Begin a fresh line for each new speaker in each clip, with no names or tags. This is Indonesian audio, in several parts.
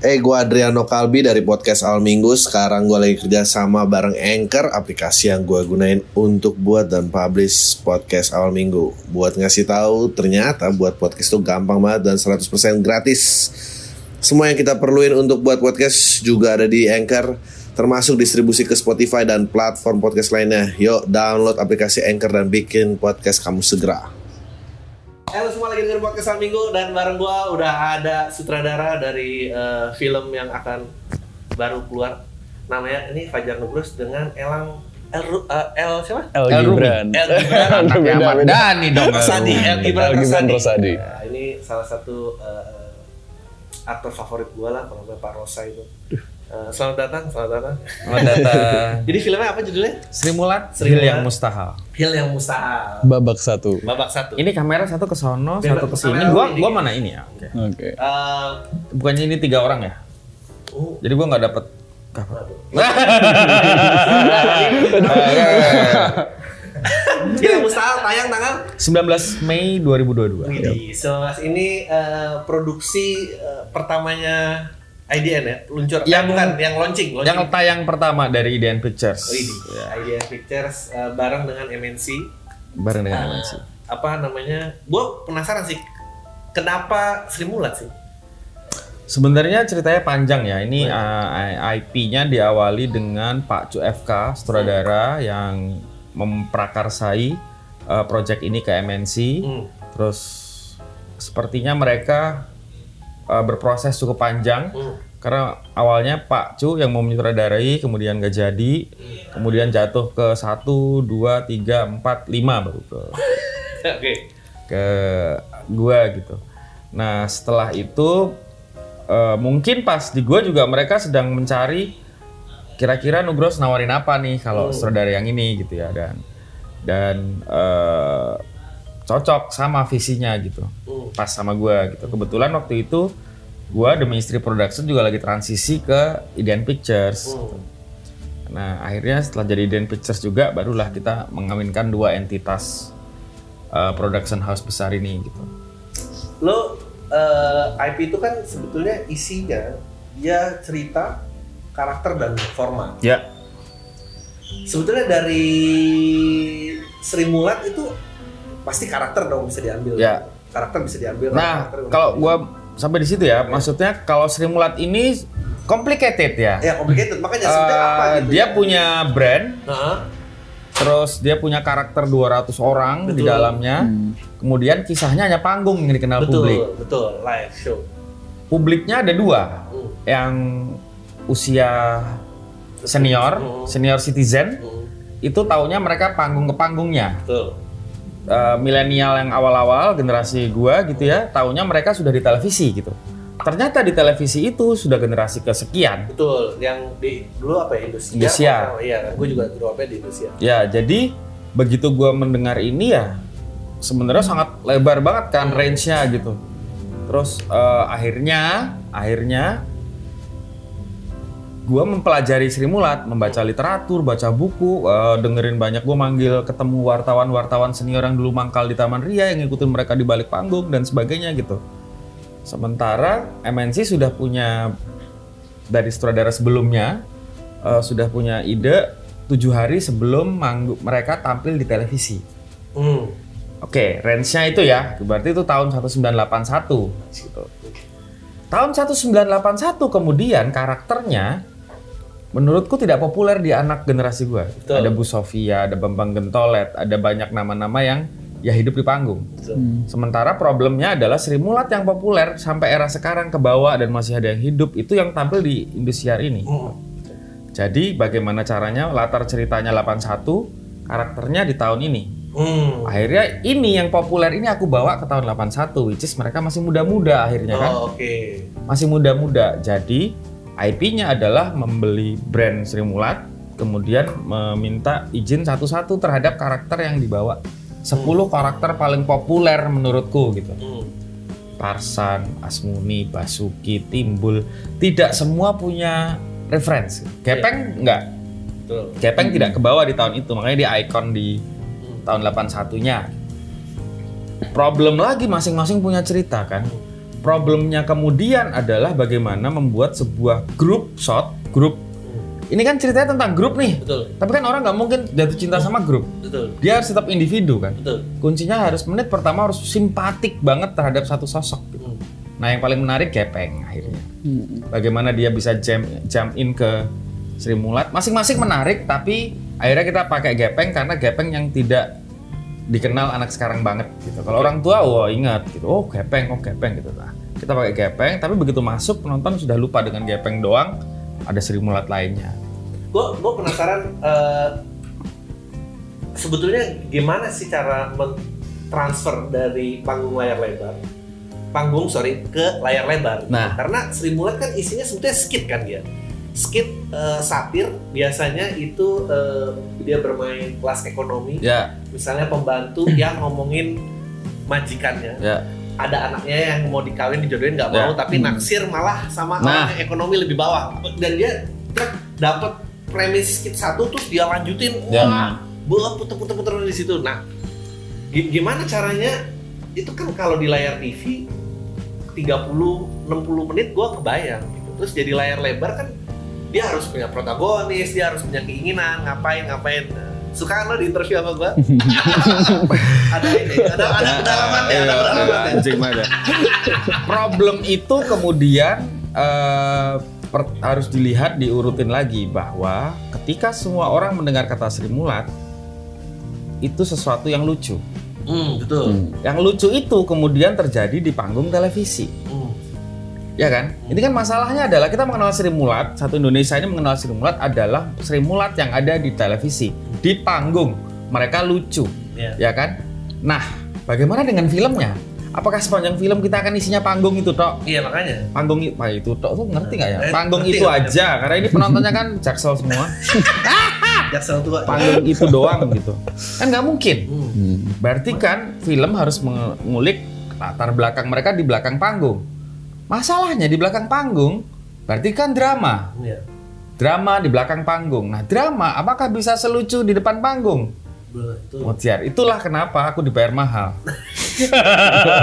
Eh, gue Adriano Kalbi dari podcast Al Minggu. Sekarang gue lagi kerja sama bareng Anchor, aplikasi yang gue gunain untuk buat dan publish podcast Al Minggu. Buat ngasih tahu, ternyata buat podcast itu gampang banget dan 100% gratis. Semua yang kita perluin untuk buat podcast juga ada di Anchor, termasuk distribusi ke Spotify dan platform podcast lainnya. Yuk, download aplikasi Anchor dan bikin podcast kamu segera. Halo semua lagi dengerin podcast Minggu dan bareng gua udah ada sutradara dari eh, film yang akan baru keluar. Namanya ini Fajar Nugrus dengan Elang El, eh, El siapa?
El
El
Gibran.
El Gibran.
Anaknya Ahmad Dhani dong.
Rosadi, El Gibran
El Gibran
Rosadi. Nah, ini salah satu eh, aktor favorit gua lah, kalau Pak Rosa itu. Eh, selamat datang, selamat datang.
Selamat datang.
Jadi filmnya apa judulnya?
Sri Mulat,
Sri
Hil
Mulat.
yang mustahil.
Hil yang mustahil.
Babak satu.
Babak satu.
Ini kamera satu ke sono,
Biar
satu ke sini. Gua gua mana ini ya? Oke.
Oke.
Eh,
Bukannya ini tiga orang ya?
oh,
Jadi gua nggak dapet cover.
waduh. Hil yang mustahil tayang tanggal
19 Mei 2022.
Widih, so ini eh, produksi eh, pertamanya IDN ya, luncur.
Yang-
eh, bukan, yang launching, launching.
Yang tayang pertama dari IDN Pictures.
Widih,
Ya,
IDN Pictures eh, bareng dengan MNC.
bareng dengan
Eh,
MNC.
apa namanya? Gue penasaran sih, kenapa Sri Mulat sih?
Sebenarnya ceritanya panjang ya. Ini uh, IP-nya diawali dengan Pak Cu FK, sutradara yang memprakarsai uh, project ini ke MNC.
Hmm.
Terus sepertinya mereka uh, berproses cukup panjang
Hmm.
karena awalnya Pak Cu yang mau menyutradarai kemudian gak jadi, kemudian jatuh ke satu, dua, tiga, empat, lima baru ke
Oke.
ke gua gitu. Nah setelah itu eh, mungkin pas di gua juga mereka sedang mencari kira-kira Nugros nawarin apa nih kalau saudara yang ini gitu ya dan dan eh, cocok sama visinya gitu
Hmm.
pas sama gua gitu. Kebetulan waktu itu gua demi istri production juga lagi transisi ke Idean Pictures.
Hmm.
Nah, akhirnya setelah jadi Iden Pictures juga, barulah kita mengawinkan dua entitas uh, production house besar ini gitu.
Lo eh, IP itu kan sebetulnya isinya dia cerita, karakter dan format.
Ya.
Sebetulnya dari Sri Mulat itu pasti karakter dong bisa diambil.
Ya.
Karakter bisa diambil.
Nah, kalau
bisa
gua sampai di situ ya, maksudnya kalau Sri Mulat ini complicated ya.
Ya complicated, makanya
Uh,
apa gitu
dia
ya?
punya brand,
Heeh.
terus dia punya karakter 200 orang di
Betul.
dalamnya. Kemudian kisahnya hanya panggung yang dikenal
betul,
publik.
betul, live show.
Publiknya ada dua,
Hmm.
yang usia senior,
Hmm.
senior citizen,
Hmm,
itu taunya mereka panggung ke panggungnya.
Betul.
Eh, milenial yang awal-awal generasi gua gitu ya, taunya mereka sudah di televisi gitu. Ternyata di televisi itu sudah generasi kesekian.
Betul, yang di dulu apa ya Indosiar?
Indosiar.
Oh, iya, kan gue juga dulu apa di Indosiar.
Ya, jadi begitu gua mendengar ini ya sebenarnya sangat lebar banget kan range-nya gitu. Terus eh, akhirnya akhirnya gua mempelajari Sri Mulat, membaca literatur, baca buku, eh, dengerin banyak gua manggil ketemu wartawan-wartawan senior yang dulu mangkal di Taman Ria yang ngikutin mereka di balik panggung dan sebagainya gitu. Sementara MNC sudah punya dari sutradara sebelumnya eh, sudah punya ide tujuh hari sebelum manggu, mereka tampil di televisi.
Hmm.
Oke, range-nya itu ya, berarti itu tahun 1981 gitu. Tahun 1981 kemudian karakternya menurutku tidak populer di anak generasi gua.
Betul.
Ada Bu Sofia, ada Bambang Gentolet, ada banyak nama-nama yang ya hidup di panggung.
Betul.
Sementara problemnya adalah Sri Mulat yang populer sampai era sekarang ke bawah dan masih ada yang hidup itu yang tampil di Indosiar ini.
Hmm.
Jadi bagaimana caranya latar ceritanya 81, karakternya di tahun ini.
Hmm.
Akhirnya ini yang populer ini aku bawa ke tahun 81 which is mereka masih muda-muda akhirnya kan.
Oh, oke.
Masih muda-muda. Jadi IP-nya adalah membeli brand Sri Mulat kemudian meminta izin satu-satu terhadap karakter yang dibawa. 10 karakter paling populer menurutku gitu.
Hmm.
Parsan, Asmuni, Basuki, Timbul, tidak semua punya referensi. Gepeng enggak.
Betul.
Gepeng tidak kebawa di tahun itu, makanya dia ikon di tahun 81-nya. Problem lagi masing-masing punya cerita kan. Problemnya kemudian adalah bagaimana membuat sebuah grup shot, grup ini kan ceritanya tentang grup nih.
Betul.
Tapi kan orang nggak mungkin jatuh cinta sama grup.
Betul.
Dia harus tetap individu kan.
Betul.
Kuncinya harus menit pertama harus simpatik banget terhadap satu sosok. gitu.
Hmm.
Nah yang paling menarik Gepeng akhirnya. Bagaimana dia bisa jam jump in ke Sri Mulat. Masing-masing menarik tapi akhirnya kita pakai Gepeng karena Gepeng yang tidak dikenal anak sekarang banget gitu. Kalau orang tua wah ingat gitu. Oh Gepeng, oh Gepeng gitu lah. Kita pakai Gepeng tapi begitu masuk penonton sudah lupa dengan Gepeng doang. Ada Sri Mulat lainnya.
gue gue penasaran eh, sebetulnya gimana sih cara transfer dari panggung layar lebar panggung sorry ke layar lebar
Nah.
karena Sri Mulat kan isinya sebetulnya skit kan dia skit eh, satir biasanya itu eh, dia bermain kelas ekonomi.
Ya,
misalnya pembantu yang ngomongin majikannya.
Ya.
ada anaknya yang mau dikawin dijodohin nggak
Ya.
mau tapi naksir malah sama
Nah.
orang yang ekonomi lebih bawah. Dan dia truk dapat premis skit satu terus dia lanjutin.
Ya.
wah bola puter-puter-puter di situ. Nah gi- gimana caranya? Itu kan kalau di layar TV 30 60 menit gua kebayang gitu. Terus jadi layar lebar kan dia harus punya protagonis dia harus punya keinginan ngapain ngapain suka lo di interview sama gua ada ini ada ada kedalaman ya ada
Iya,
kedalaman ya
anjing mah ada. Problem itu kemudian eh, per- harus dilihat diurutin lagi bahwa ketika semua orang mendengar kata Sri Mulat itu sesuatu yang lucu.
Hmm, betul.
Yang lucu itu kemudian terjadi di panggung televisi.
Hmm.
Ya kan? Ini kan masalahnya adalah kita mengenal Sri Mulat, satu Indonesia ini mengenal Sri Mulat adalah Sri Mulat yang ada di televisi, di panggung. Mereka lucu,
Ya.
ya kan? Nah, bagaimana dengan filmnya? Apakah sepanjang film kita akan isinya panggung itu tok?
Iya makanya.
Panggung itu, Pak, itu tok tuh ngerti nggak ya?
Eh,
Panggung
ngerti
itu aja, karena ini penontonnya kan jaksel semua.
Jaksel tua.
Panggung itu doang gitu, kan nggak mungkin.
Hmm.
Berarti kan film harus mengulik latar belakang mereka di belakang panggung. Masalahnya di belakang panggung berarti kan drama.
Iya.
Drama di belakang panggung. Nah, drama apakah bisa selucu di depan panggung?
Betul.
Itulah kenapa aku dibayar mahal.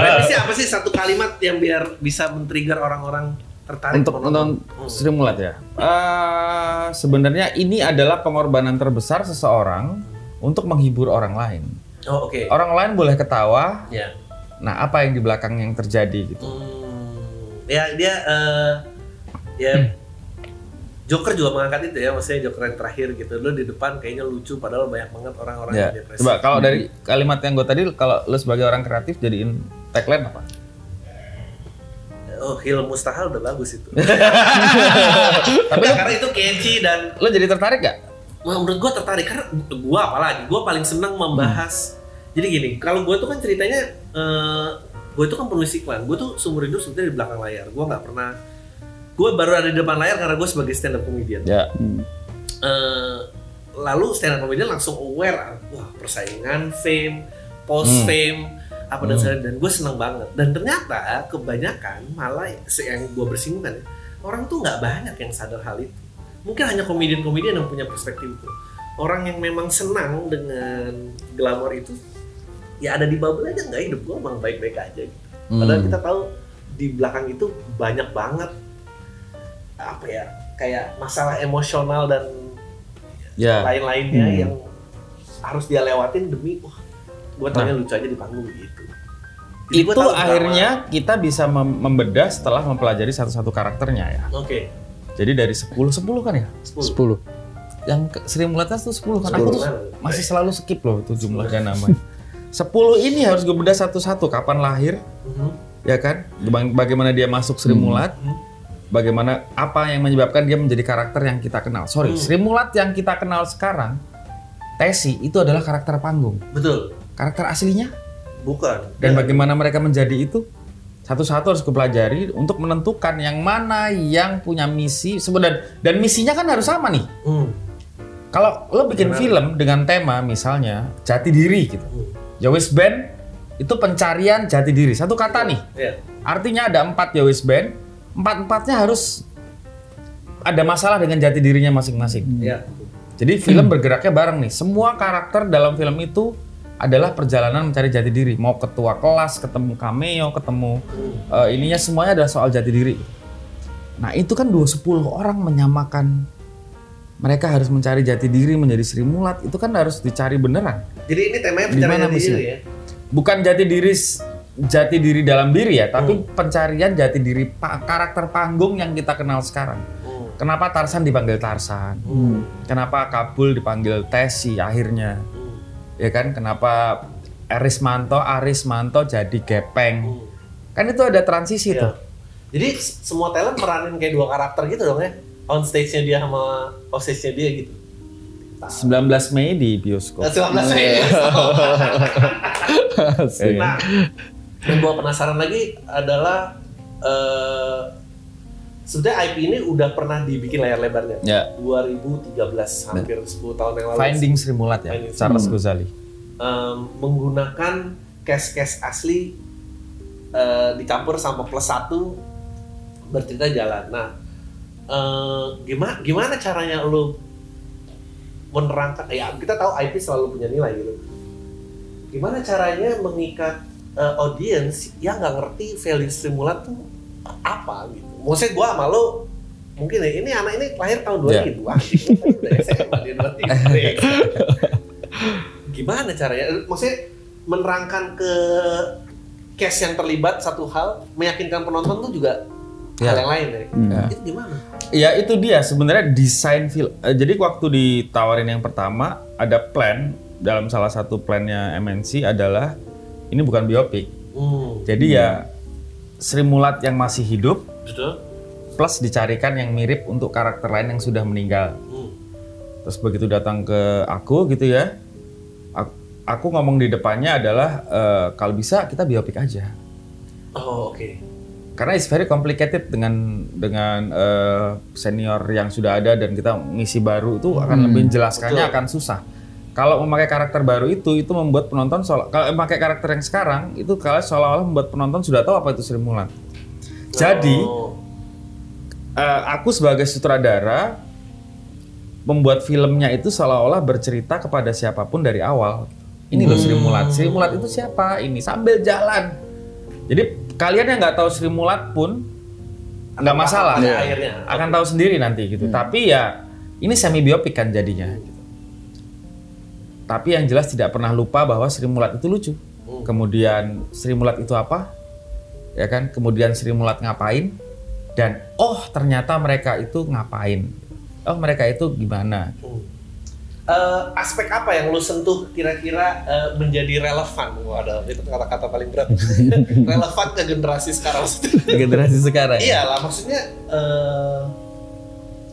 Revisi apa sih satu kalimat yang biar bisa men-trigger orang-orang tertarik
Untuk nonton Sri Mulat ya. Eh, sebenarnya ini adalah pengorbanan terbesar seseorang untuk menghibur orang lain.
Oh oke.
Orang lain boleh ketawa.
Ya.
Nah, apa yang di belakang yang terjadi gitu?
Hmm. Ya dia eh, ya Joker juga mengangkat itu ya, maksudnya Joker yang terakhir gitu. Lo di depan kayaknya lucu padahal banyak banget orang-orang
Ya,
yang depresi.
coba kalau dari kalimat yang gue tadi, kalau lu sebagai orang kreatif jadiin tagline apa?
Oh, Hil Mustahil udah bagus itu.
Tapi lu,
karena itu catchy dan
lu jadi tertarik gak?
Menurut gue tertarik karena gue apalagi gue paling seneng membahas jadi gini kalau gue tuh kan ceritanya eh gue itu kan penulis iklan gue tuh seumur hidup sebetulnya di belakang layar gue nggak pernah gue baru ada di depan layar karena gue sebagai stand up comedian
Ya.
Eh, lalu stand up comedian langsung aware wah persaingan fame post
Hmm.
fame apa dan
Hmm.
sebagainya dan gue seneng banget dan ternyata kebanyakan malah yang gue bersinggung kan ya, orang tuh nggak banyak yang sadar hal itu mungkin hanya komedian-komedian yang punya perspektif itu orang yang memang senang dengan glamor itu ya ada di bubble aja nggak hidup gue emang baik-baik aja gitu padahal
Hmm.
kita tahu di belakang itu banyak banget apa ya kayak masalah emosional dan
Ya.
lain-lainnya
Hmm.
yang harus dia lewatin demi wah gue taunya lucu aja di panggung gitu Jadi
Itu akhirnya kita bisa mem- membedah setelah mempelajari satu-satu karakternya ya.
oke
Jadi dari 10 10 kan ya?
10
10.
Yang Sri Mulatnya tuh 10 kan aku tuh
10.
masih selalu skip loh itu jumlahnya namanya. 10 ini harus gue bedah satu-satu kapan lahir,
Mhm.
ya kan? Bag- Bagaimana dia masuk Sri Mulat?
Hmm.
Bagaimana apa yang menyebabkan dia menjadi karakter yang kita kenal? Sorry,
Hmm.
Sri Mulat yang kita kenal sekarang, Tesi itu adalah karakter panggung.
betul
Karakter aslinya
bukan
dan
Ya.
bagaimana mereka menjadi itu satu-satu harus kupelajari untuk menentukan yang mana yang punya misi sebenarnya dan misinya kan harus sama nih.
Hmm.
Kalau lo bikin
Gimana?
film dengan tema misalnya jati diri gitu.
Hmm.
Yowis Band itu pencarian jati diri. Satu kata nih.
ya
Artinya ada empat Yowis Band. Empat-empatnya harus ada masalah dengan jati dirinya masing-masing.
ya
Jadi film bergeraknya bareng nih. Semua karakter dalam film itu adalah perjalanan mencari jati diri. Mau ketua kelas, ketemu cameo, ketemu eh, ininya semuanya adalah soal jati diri. Nah itu kan 210 orang menyamakan mereka harus mencari jati diri menjadi Sri Mulat itu kan harus dicari beneran.
Jadi ini temanya pencarian
mestinya?
diri ya.
Bukan jati diri jati diri dalam diri ya, tapi
Hmm.
pencarian jati diri pa- karakter panggung yang kita kenal sekarang.
Hmm.
Kenapa Tarsan dipanggil Tarsan?
Hmm.
Kenapa Kabul dipanggil Tesi akhirnya?
Hmm.
Ya kan? Kenapa Arismanto Arismanto jadi Gepeng?
Hmm.
Kan itu ada transisi
Iya.
tuh.
Jadi semua talent meranin kayak dua karakter gitu dong ya. On stage-nya dia sama off stage-nya dia gitu.
19 Mei di bioskop.
Nah, 19 Mei.
Iya.
Nah, yang gua penasaran lagi adalah eh sebenarnya IP ini udah pernah dibikin layar lebarnya.
Ya.
2013 hampir 10 tahun yang lalu.
Finding Sri Mulat ya,
Finding
Charles
Mulat.
Ghazali.
Em, menggunakan cast-cast asli eh, dicampur sama plus satu bercerita jalan. Nah, eh, gimana gimana caranya lu menerangkan? Ya kita tahu IP selalu punya nilai gitu. Gimana caranya mengikat eh, audiens yang nggak ngerti value stimulat tuh apa gitu? Maksudnya gua sama lu mungkin ya ini anak ini lahir tahun 2000
Ya.
wah gila, kan udah SMA dia 2003 gimana caranya? Maksudnya menerangkan ke cast yang terlibat satu hal, meyakinkan penonton tuh juga
Ya.
hal yang lain ya.
Ya.
Itu gimana?
Ya itu dia sebenarnya desain film. eh, jadi waktu ditawarin yang pertama ada plan dalam salah satu plannya MNC adalah ini bukan biopik.
Hmm,
Jadi ya Sri Mulat yang masih hidup
betul.
plus dicarikan yang mirip untuk karakter lain yang sudah meninggal.
Hmm.
Terus begitu datang ke aku gitu ya, aku, aku ngomong di depannya adalah eh, kalau bisa kita biopik aja.
Oh oke.
Karena it's very complicated dengan dengan eh, senior yang sudah ada dan kita misi baru itu akan lebih menjelaskannya
betul.
akan susah. Kalau memakai karakter baru itu itu membuat penonton soal kalau memakai karakter yang sekarang itu kalau seolah-olah membuat penonton sudah tahu apa itu Sri Mulat. Jadi
Oh,
eh, aku sebagai sutradara membuat filmnya itu seolah-olah bercerita kepada siapa pun dari awal. Ini loh Sri Mulat. Sri Mulat itu siapa? Ini sambil jalan. Jadi kalian yang nggak tahu Sri Mulat pun nggak masalah.
Iya.
akhirnya.
Akan tahu sendiri nanti gitu. Tapi ya ini semi biopik kan jadinya. gitu. Tapi yang jelas tidak pernah lupa bahwa Sri Mulat itu lucu.
Hmm.
Kemudian Sri Mulat itu apa? Ya kan? Kemudian Sri Mulat ngapain? Dan oh ternyata mereka itu ngapain? Oh mereka itu gimana?
Hmm. Eh, aspek apa yang lu sentuh kira-kira eh, menjadi relevan? Waduh, itu kata-kata paling berat. relevan ke generasi sekarang.
Generasi sekarang.
Iya lah, maksudnya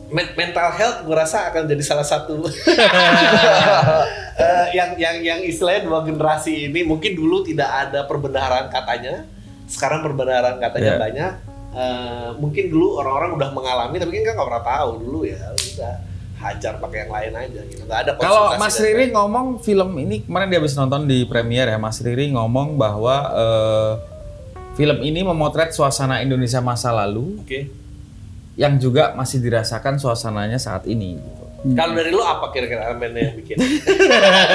men- mental health gue rasa akan jadi salah satu eh, yang yang yang istilahnya dua generasi ini mungkin dulu tidak ada perbendaharaan katanya, sekarang perbendaharaan katanya
Iya.
banyak. Eh, mungkin dulu orang-orang udah mengalami, tapi kan nggak pernah tahu dulu ya, udah hajar pakai yang lain aja gitu. Nggak ada
Kalau Mas Riri ngomong film ini kemarin dia habis nonton di premiere ya Mas Riri ngomong bahwa eh, film ini memotret suasana Indonesia masa lalu
Oke.
yang juga masih dirasakan suasananya saat ini. gitu.
Kalau dari lu apa kira-kira elemennya yang bikin?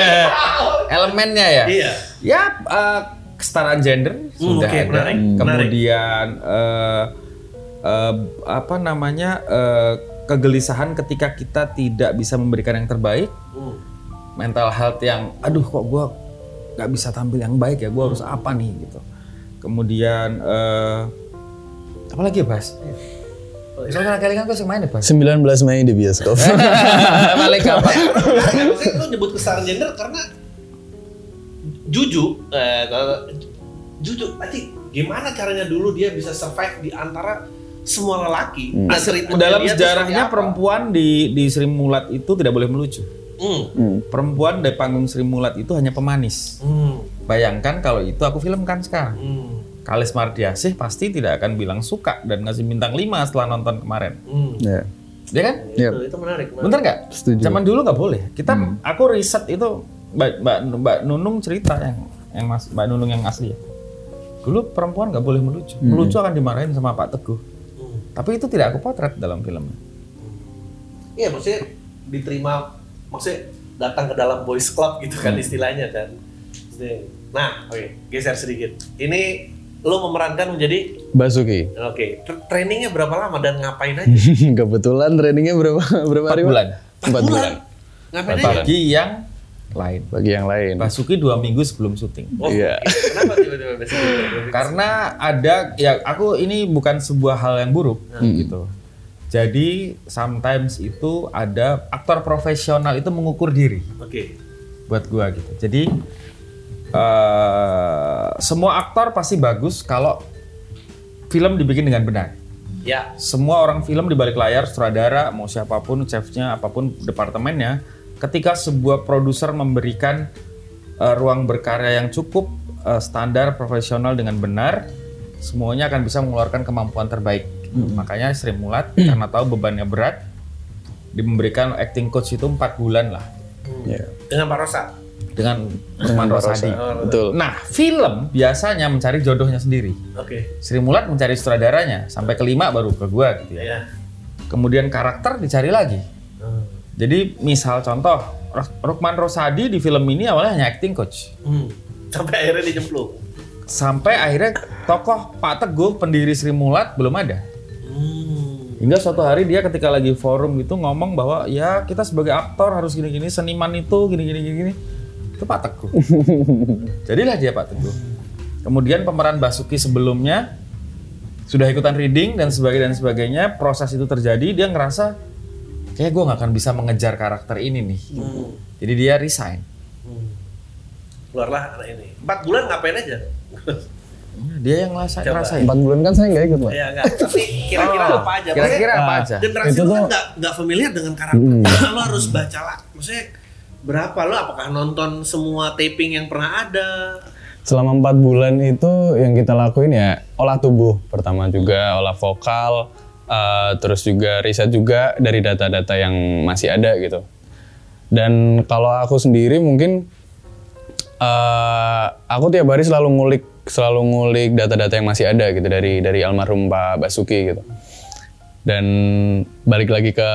Elemennya ya,
iya.
ya eh, kesetaraan gender
Hmm,
sudah
oke,
ada.
menarik, menarik.
Kemudian eh, eh, apa namanya eh, kegelisahan ketika kita tidak bisa memberikan yang terbaik
Hmm.
mental health yang aduh kok gue nggak bisa tampil yang baik ya gue harus apa nih gitu kemudian eh apa lagi ya Bas? Soalnya kali kan gue sih main ya Bas?
19 Mei di bioskop.
Balik kapan?
Maksudnya lu nyebut kesetaraan gender karena Juju, eh, kalau- Juju, Aci, gimana caranya dulu dia bisa survive di antara semua lelaki?
Hmm.
Nah, ritmenya
Dalam sejarahnya perempuan di di Sri Mulat itu tidak boleh melucu.
Hmm.
Hmm.
Perempuan di panggung Sri Mulat itu hanya pemanis.
Hmm.
Bayangkan kalau itu aku filmkan sekarang.
Hmm.
Kalis Mardiasih pasti tidak akan bilang suka dan ngasih bintang 5 setelah nonton kemarin.
Hmm.
Ya,
Ya kan?
Itu,
Yep.
itu menarik. menarik.
Bener nggak?
setuju.
Zaman dulu nggak boleh. Kita, aku riset itu Mbak, Mbak, Mbak Nunung cerita yang yang mas, Mbak Nunung yang asli ya. Dulu perempuan nggak boleh melucu. Melucu akan dimarahin sama Pak Teguh.
Hmm.
Tapi itu tidak aku potret dalam filmnya.
Iya, maksudnya diterima, maksudnya datang ke dalam boys club gitu kan istilahnya kan. Nah, oke, geser sedikit. Ini lo memerankan menjadi
Basuki.
oke. tra- Trainingnya berapa lama dan ngapain aja?
Kebetulan trainingnya berapa berapa hari?
Bulan.
Empat bulan.
Ngapain aja?
Bagi yang lain.
Bagi yang lain.
Basuki dua minggu sebelum syuting.
Oh,
Iya.
oke. Kenapa tiba-tiba besok?
Karena ada ya aku ini bukan sebuah hal yang buruk gitu. Jadi sometimes itu ada aktor profesional itu mengukur diri
Oke.
buat gua gitu. Jadi eh semua aktor pasti bagus kalau film dibikin dengan benar.
Ya.
Semua orang film di balik layar, sutradara, mau siapa pun, chefnya, apa pun departemennya, ketika sebuah produser memberikan eh, ruang berkarya yang cukup eh, standar profesional dengan benar, semuanya akan bisa mengeluarkan kemampuan terbaik. Makanya Sri Mulat karena tahu bebannya berat, diberikan acting coach itu empat bulan lah
Iya.
Dengan Pak Rosa.
dengan
Rosa.
Rosadi.
Betul.
Nah, film biasanya mencari jodohnya sendiri.
Oke.
Sri Mulat mencari sutradaranya sampai kelima baru ke gua gitu ya.
Ya.
Kemudian karakter dicari lagi. Jadi misal contoh Rukman Rosadi di film ini awalnya hanya acting coach.
Hmm. Sampai akhirnya dijemplung.
Sampai akhirnya tokoh Pak Teguh pendiri Sri Mulat belum ada.
Hmm.
Hingga suatu hari dia ketika lagi forum itu ngomong bahwa ya kita sebagai aktor harus gini-gini, seniman itu gini-gini gini. Itu Pak Teguh. Jadilah dia Pak Teguh. Kemudian pemeran Basuki sebelumnya sudah ikutan reading dan sebagainya dan sebagainya. Proses itu terjadi, dia ngerasa kayak gue nggak akan bisa mengejar karakter ini nih.
Hmm.
Jadi dia resign.
Hmm. Keluarlah anak ini. Empat bulan ngapain aja?
Dia yang ngerasain. Ngerasain.
Empat bulan kan saya nggak ikut, Pak.
ya enggak. Tapi kira-kira
Oh,
apa aja?
Kira-kira apa aja?
generasi
Itu
lu kan nggak nggak familiar dengan karakter.
Hmm.
lo harus baca lah. Maksudnya berapa lo? Apakah nonton semua taping yang pernah ada?
Selama empat bulan itu yang kita lakuin ya olah tubuh pertama juga, olah vokal, eh, terus juga riset juga dari data-data yang masih ada gitu. Dan kalau aku sendiri mungkin eh, aku tiap hari selalu ngulik selalu ngulik data-data yang masih ada gitu dari dari almarhum Pak Basuki gitu. Dan balik lagi ke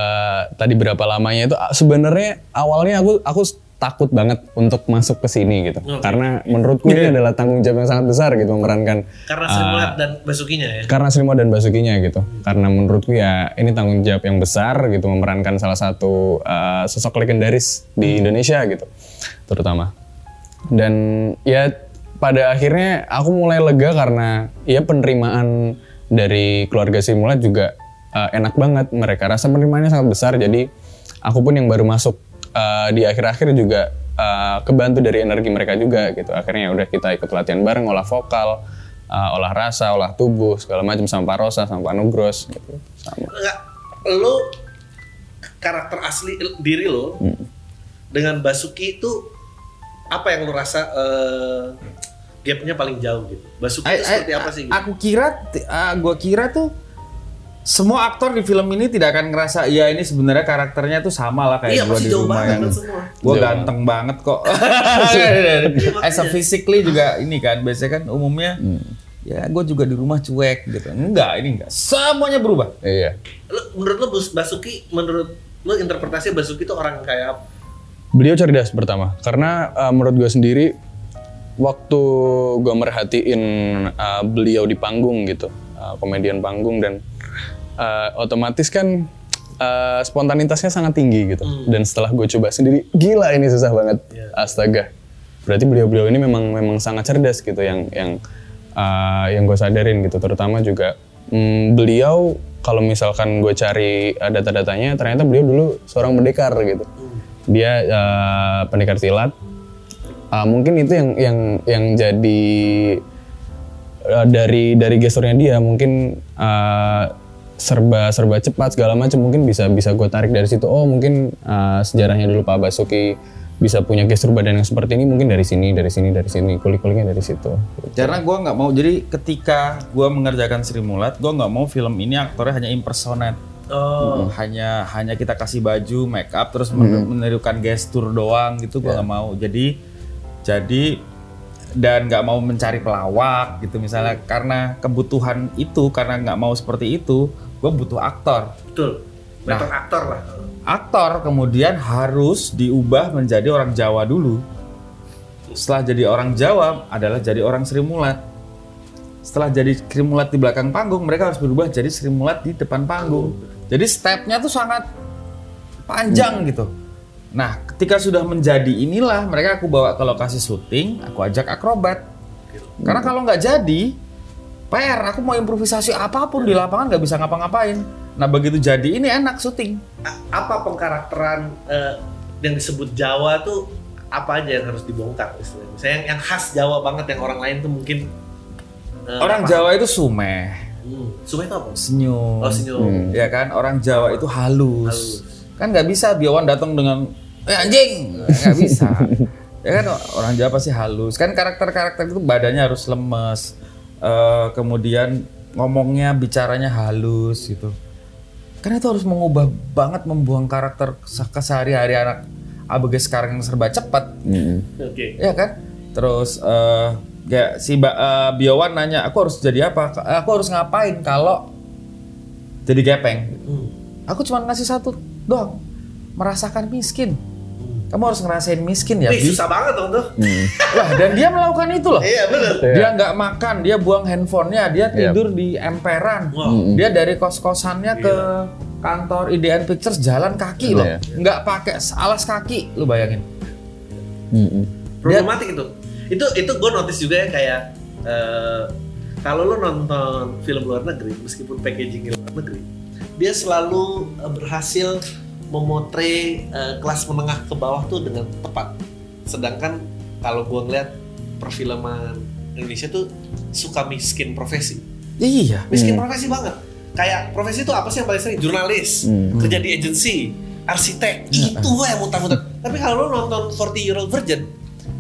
tadi berapa lamanya itu sebenarnya awalnya aku aku takut banget untuk masuk ke sini gitu.
Oke.
Karena menurutku ini adalah tanggung jawab yang sangat besar gitu memerankan
Karena Sri Mulat dan Basukinya ya.
karena Srimo dan Basukinya gitu. Karena menurutku ya ini tanggung jawab yang besar gitu memerankan salah satu uh, sosok legendaris di Indonesia gitu, terutama. Dan ya pada akhirnya aku mulai lega karena ya penerimaan dari keluarga Simulat juga uh, enak banget. Mereka rasa penerimaannya sangat besar. Jadi aku pun yang baru masuk uh, di akhir-akhir juga uh, kebantu dari energi mereka juga gitu. Akhirnya udah kita ikut latihan bareng olah vokal, uh, olah rasa, olah tubuh segala macam sama Pak Rosa sama Pak Nugros gitu. Sama.
Enggak. Lo karakter asli diri lo
Hmm.
dengan Basuki itu apa yang lo rasa eh, gapnya paling jauh gitu? Basuki itu
I- I-
seperti apa sih? Gitu?
Aku kira, uh, gue kira tuh semua aktor di film ini tidak akan ngerasa ya ini sebenarnya karakternya tuh sama lah kayak
Iya
gue di rumah yang
kan semua.
gue
Jauh
ganteng banget kok. As a physically juga ini kan biasanya kan umumnya
Hmm.
ya gue juga di rumah cuek gitu. Enggak ini enggak semuanya berubah.
Iya.
Lo, menurut lo Bus- Basuki, menurut lo interpretasi Basuki itu orang kayak apa?
Beliau cerdas pertama, karena uh, menurut gue sendiri waktu gue merhatiin uh, beliau di panggung gitu, uh, komedian panggung dan uh, otomatis kan uh, spontanitasnya sangat tinggi gitu. Dan setelah gue coba sendiri, gila ini susah banget, astaga. Berarti beliau-beliau ini memang memang sangat cerdas gitu, yang yang uh, yang gue sadarin gitu, terutama juga mm, beliau kalau misalkan gue cari uh, data-datanya, ternyata beliau dulu seorang pendekar gitu. Dia eh, pendekar silat. Ah, mungkin itu yang yang yang jadi eh, dari dari gesturnya dia mungkin eh, serba serba cepat segala macam mungkin bisa bisa gue tarik dari situ. Oh mungkin eh, sejarahnya dulu Pak Basuki bisa punya gestur badan yang seperti ini mungkin dari sini dari sini dari sini kulik-kuliknya dari situ.
Karena gue nggak mau jadi ketika gue mengerjakan Sri Mulat, gue nggak mau film ini aktornya hanya impersonate.
Oh,
hanya hanya kita kasih baju make up terus men- menirukan gestur doang gitu gua nggak mau. Jadi jadi dan nggak mau mencari pelawak gitu misalnya karena kebutuhan itu karena nggak mau seperti itu gue butuh aktor
betul. Metode aktor lah.
aktor kemudian harus diubah menjadi orang Jawa dulu setelah jadi orang Jawa adalah jadi orang Sri Mulat. Setelah jadi Sri Mulat di belakang panggung, mereka harus berubah jadi Sri Mulat di depan panggung. Jadi stepnya tuh sangat panjang gitu. Nah, ketika sudah menjadi inilah, mereka aku bawa ke lokasi syuting, aku ajak akrobat. Karena kalau nggak jadi, PR, aku mau improvisasi apa pun di lapangan nggak bisa ngapa-ngapain. Nah, begitu jadi ini enak syuting.
Apa pengkarakteran eh, yang disebut Jawa tuh apa aja yang harus dibongkar istilahnya? Misalnya yang, yang khas Jawa banget yang orang lain tuh mungkin eh,
Orang
apa?
Jawa itu sumeh,
Hmm. Sumai itu apa?
senyum.
Oh senyum.
Ya kan, orang Jawa itu halus.
Halus.
Kan nggak bisa Biawan datang dengan eh anjing, nggak bisa. ya kan orang Jawa pasti halus. Kan karakter-karakter itu badannya harus lemes. Eh, kemudian ngomongnya, bicaranya halus gitu. Kan itu harus mengubah banget membuang karakter se- kesehari-hari anak ABG sekarang yang serba cepat.
Oke.
Ya kan? Terus eh kayak si Ba- eh, Biawan nanya, aku harus jadi apa? Aku harus ngapain kalau jadi gepeng?
Hmm.
Aku cuma ngasih satu doang. Merasakan miskin. Kamu harus ngerasain miskin ya,
Ih,
Bi.
susah banget dong tuh.
Wah, dan dia melakukan itu loh.
Iya bener.
Dia nggak makan, dia buang handphonenya, dia tidur di emperan.
Wow.
Dia dari kos-kosannya ke kantor IDN Pictures jalan kaki loh.
Iya.
Nggak pakai alas kaki, lu bayangin.
Problematik itu. Itu itu gue notice juga ya kayak eh, kalau lo nonton film luar negeri meskipun packaging luar negeri, dia selalu eh, berhasil memotret eh, kelas menengah ke bawah tuh dengan tepat. Sedangkan kalau gue ngeliat perfilman Indonesia tuh suka miskin profesi.
Iya.
Miskin profesi banget. Kayak profesi itu apa sih yang paling sering? Jurnalis, kerja di agensi, arsitek, itu yang muter-muter. Tapi kalau lo nonton 40 Year Old Virgin,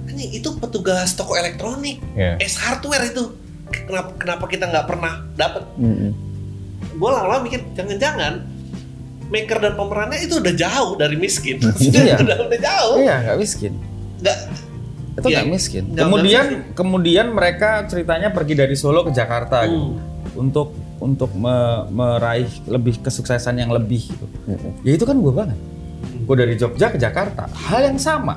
kan itu petugas toko elektronik,
Iya.
es hardware itu. Kenapa, kenapa kita nggak pernah dapet? Gue lama-lama mikir, jangan-jangan maker dan pemerannya itu udah jauh dari miskin.
Iya.
udah, udah jauh.
Iya, nggak miskin.
Nggak,
Itu
Iya,
nggak miskin.
nggak-
kemudian
nggak
kemudian mereka ceritanya pergi dari Solo ke Jakarta gitu.
Hmm.
untuk untuk me- meraih lebih kesuksesan yang lebih gitu. Ya itu kan gue banget. Gue dari Jogja ke Jakarta, hal yang sama.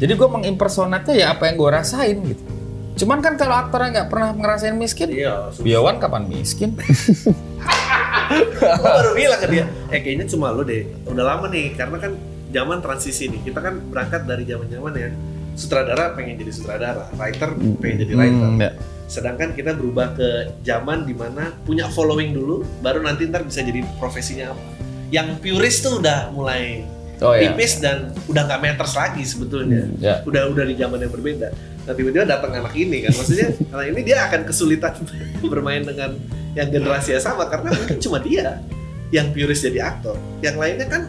Jadi gue mengimpersonatnya ya apa yang gue rasain gitu. Cuman kan kalau aktornya nggak pernah ngerasain miskin,
Iya.
Biawan kapan miskin?
Gue baru bilang ke dia, eh kayaknya cuma lu deh. Udah lama nih, karena kan zaman transisi nih. Kita kan berangkat dari zaman-zaman ya sutradara pengen jadi sutradara, writer pengen jadi writer.
Hmm, ya.
Sedangkan kita berubah ke zaman di mana punya following dulu, baru nanti ntar bisa jadi profesinya apa. Yang purist tuh udah mulai
Oh ya.
tipis dan udah nggak matters lagi sebetulnya.
ya.
Udah udah di zaman yang berbeda. Nah tiba-tiba datang anak ini kan, maksudnya anak ini dia akan kesulitan bermain dengan yang generasi yang sama karena mungkin cuma dia yang purist jadi aktor. Yang lainnya kan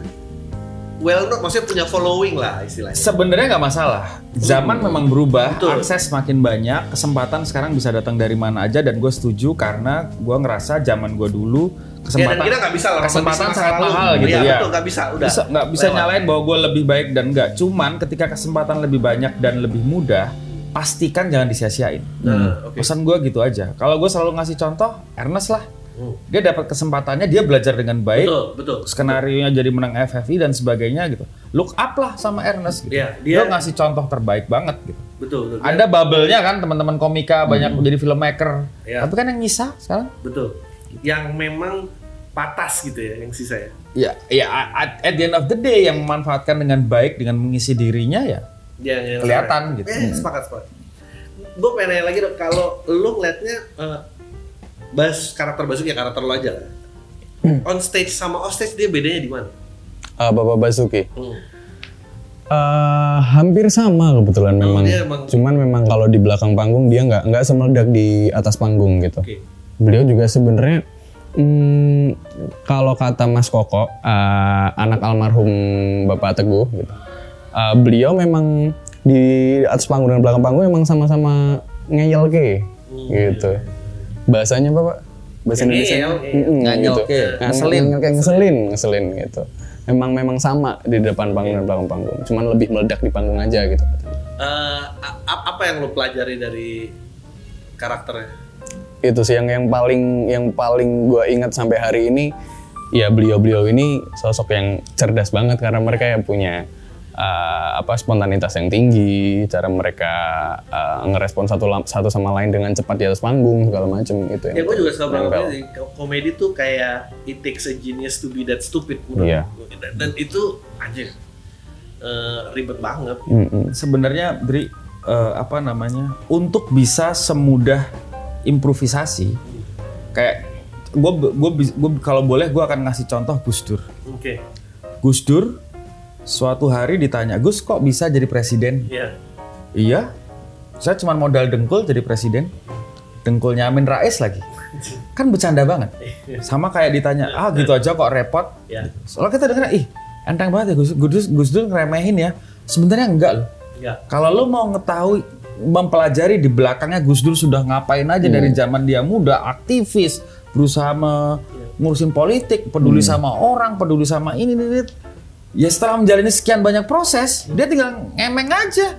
well known, maksudnya punya following lah istilahnya.
Sebenarnya nggak masalah. Zaman memang berubah,
Betul.
akses makin banyak, kesempatan sekarang bisa datang dari mana aja dan gue setuju karena gue ngerasa zaman gue dulu
Ya, dan
kesempatan
kita nggak bisa lah
kesempatan sangat
lalu.
mahal gitu
Iya,
ya.
betul nggak bisa udah.
bisa nggak bisa
Lewat.
nyalain bahwa gue lebih baik dan enggak. Cuman ketika kesempatan lebih banyak dan lebih mudah, pastikan jangan disia-siain.
Nah, oke.
Pesan gue gitu aja. Kalau gue selalu ngasih contoh, Ernest lah.
Hmm.
Dia dapat kesempatannya, dia belajar dengan baik.
Betul, betul.
Skenario nya jadi menang FFI dan sebagainya gitu. Look up lah sama Ernest gitu.
Iya, dia-
Dia ngasih contoh terbaik banget gitu.
Betul, betul.
Ada bubble-nya kan teman-teman komika banyak jadi filmmaker.
Iya.
Tapi kan yang nyisa sekarang
Betul. Yang memang patas gitu ya yang sisa ya.
ya ya at, at the end of the day yang memanfaatkan dengan baik dengan mengisi dirinya ya
Yang, yang
Kelihatan
sekarang.
gitu.
Eh, sepakat, sepakat. Gue pengen nanya lagi dong, kalau lu ngeliatnya eh, Bas, karakter Basuki ya karakter lo aja lah. On stage sama off stage dia bedanya di mana?
Ah, Bapak Basuki.
Hmm.
Eh, hampir sama kebetulan memang.
dia emang-
Cuman memang kalau di belakang panggung dia nggak nggak semeledak di atas panggung gitu.
Oke.
Beliau juga sebenarnya hmm, kalau kata Mas Koko, eh, anak almarhum Bapak Teguh gitu. eh, beliau memang di atas panggung dan belakang panggung emang sama-sama ngeyel ke gitu. bahasanya apa pak? Bahasa
Ngeyel,
Indonesia?
Ngeyel.
Nganyel ke, ngeselin.
kayak ngeselin ngeselin gitu. Memang memang sama di depan panggung dan belakang panggung. Cuman lebih meledak di panggung aja gitu.
A- apa yang lo pelajari dari karakternya?
Itu sih yang yang paling yang paling gue ingat sampai hari ini ya beliau-beliau ini sosok yang cerdas banget karena mereka yang punya uh, apa spontanitas yang tinggi cara mereka uh, ngerespon satu satu sama lain dengan cepat di atas panggung segala macem gitu
Ya gue juga suka banget sih. Komedi tuh kayak it takes a genius to be that stupid. menurut
Iya.
gue. Dan, dan itu anjir eh, ribet banget.
Mm-mm.
sebenarnya Dri eh, apa namanya untuk bisa semudah improvisasi. Kayak gue gue gue kalau boleh gue akan ngasih contoh Gus Dur.
Oke.
Gus Dur suatu hari ditanya Gus kok bisa jadi presiden?
Iya.
iya. Saya cuma modal dengkul jadi presiden. Dengkulnya Amin Rais lagi. Kan bercanda banget. Sama kayak ditanya ah gitu aja kok repot.
Iya.
soalnya kita dengar ih enteng banget ya Gus Gus, Gus Dur ngeremehin ya. Sebenarnya enggak loh.
Iya.
kalau lo mau ngetahui mempelajari di belakangnya Gus Dur sudah ngapain aja dari zaman dia muda, aktivis, berusaha me- ngurusin politik, peduli sama orang, peduli sama ini, ini, ini. Ya setelah menjalani sekian banyak proses, dia tinggal ngemeng aja.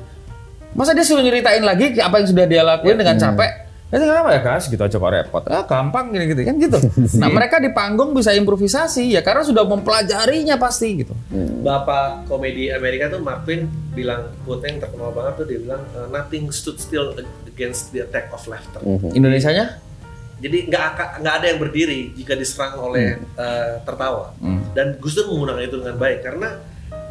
Masa dia suruh nyeritain lagi apa yang sudah dia lakuin dengan capek? Ya tinggal apa ya kas, gitu aja kok repot. Ah gampang gini gitu kan gitu. Nah mereka di panggung bisa improvisasi ya karena sudah mempelajarinya pasti gitu.
Bapak komedi Amerika tuh Mark Twain bilang quote yang terkenal banget tuh dia bilang "Uh, nothing stood still against the attack of laughter.
Indonesianya?
Jadi nggak nggak ada yang berdiri jika diserang oleh uh, tertawa. Dan Gus Dur menggunakan itu dengan baik karena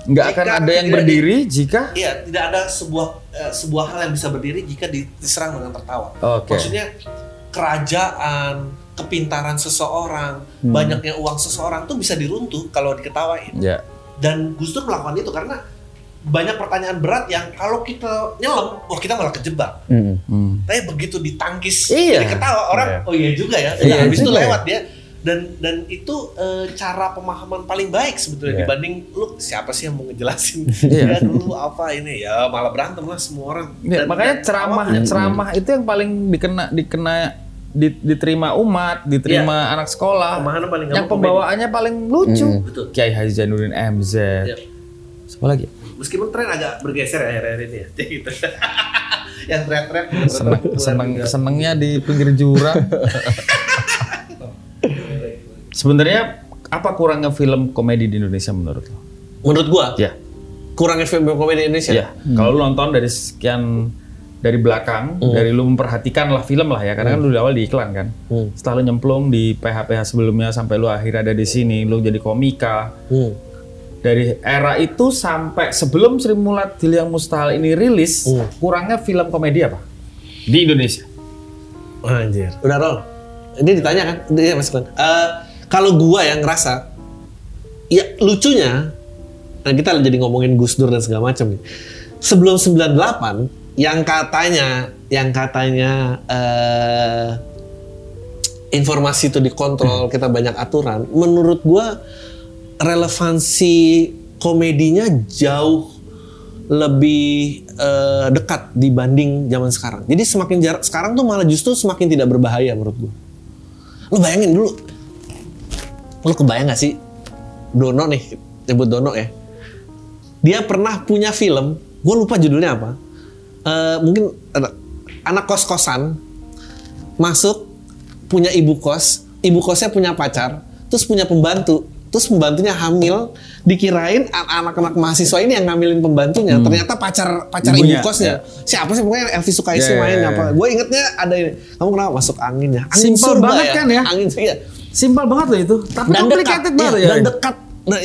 Nggak akan ada yang berdiri jika
Iya, tidak ada sebuah eh, sebuah hal yang bisa berdiri jika di- diserang dengan tertawa.
Oke.
Maksudnya kerajaan, kepintaran seseorang, banyaknya uang seseorang tuh bisa diruntuh kalau diketawain.
Ya.
Dan Gus Dur melakukan itu karena banyak pertanyaan berat yang kalau kita nyelam, wah kita malah kejebak.
Mm-mm.
Tapi begitu ditangkis,
Iya.
jadi ketawa orang,
Iya.
oh iya juga ya.
Iya
Iya, habis itu
ya.
lewat dia. Dan dan itu eh, cara pemahaman paling baik sebetulnya
Iya.
dibanding lu siapa sih yang mau ngejelasin
Iya.
ya dulu apa ini ya malah berantem lah semua orang.
Ya,
Dan-
makanya
dan
ceramah
awalnya-
ceramah itu yang paling dikena dikena di- diterima umat, diterima anak sekolah.
Pemahaman paling
yang pembawaannya paling lucu.
Betul.
Kiai Haji Zainuddin MZ.
Iya.
Siapa lagi?
Meskipun tren agak bergeser ya akhir-akhir ini ya. gitu. yang teriak-teriak
Seneng, seneng senengnya di pinggir jurang. Sebenarnya apa kurangnya film komedi di Indonesia menurut lo?
Menurut gua,
Ya.
kurangnya film komedi Indonesia.
Iya. Kalau lu nonton dari sekian dari belakang, dari lu memperhatikan lah film lah ya, karena kan lu di awal di iklan kan. Setelah lu nyemplung di PH-PH sebelumnya sampai lu akhirnya ada di sini, lu jadi komika.
Hmm.
Dari era itu sampai sebelum Sri Mulat Dil yang Mustahil ini rilis, kurangnya film komedi apa? Di Indonesia.
Anjir. Udah roll. Ini ditanya kan? Iya Mas Glenn. Eh, kalau gua yang ngerasa ya lucunya nah kita jadi ngomongin Gus Dur dan segala macam nih. Sebelum 98 yang katanya yang katanya eh informasi itu dikontrol, kita banyak aturan. Menurut gua relevansi komedinya jauh lebih eh, dekat dibanding zaman sekarang. Jadi semakin jarak sekarang tuh malah justru semakin tidak berbahaya menurut gua. Lu bayangin dulu, lu kebayang gak sih Dono nih, nyebut Dono ya. Dia pernah punya film, gue lupa judulnya apa. Eh, mungkin anak, anak kos-kosan masuk punya ibu kos, ibu kosnya punya pacar, terus punya pembantu, terus pembantunya hamil, dikirain anak-anak mahasiswa ini yang ngambilin pembantunya, ternyata pacar pacar
Ibunya,
ibu kosnya. Siapa sih pokoknya Elvi Sukaisi
Ya, ya,
main
ya,
apa?
ya.
Gue ingetnya ada ini. Kamu kenapa masuk angin ya? Angin
Simpel
surga
banget kan ya?
Angin iya.
Simpel banget loh itu, tapi
Dan dekat,
complicated banget
iya,
ya.
dan dekat. Nah,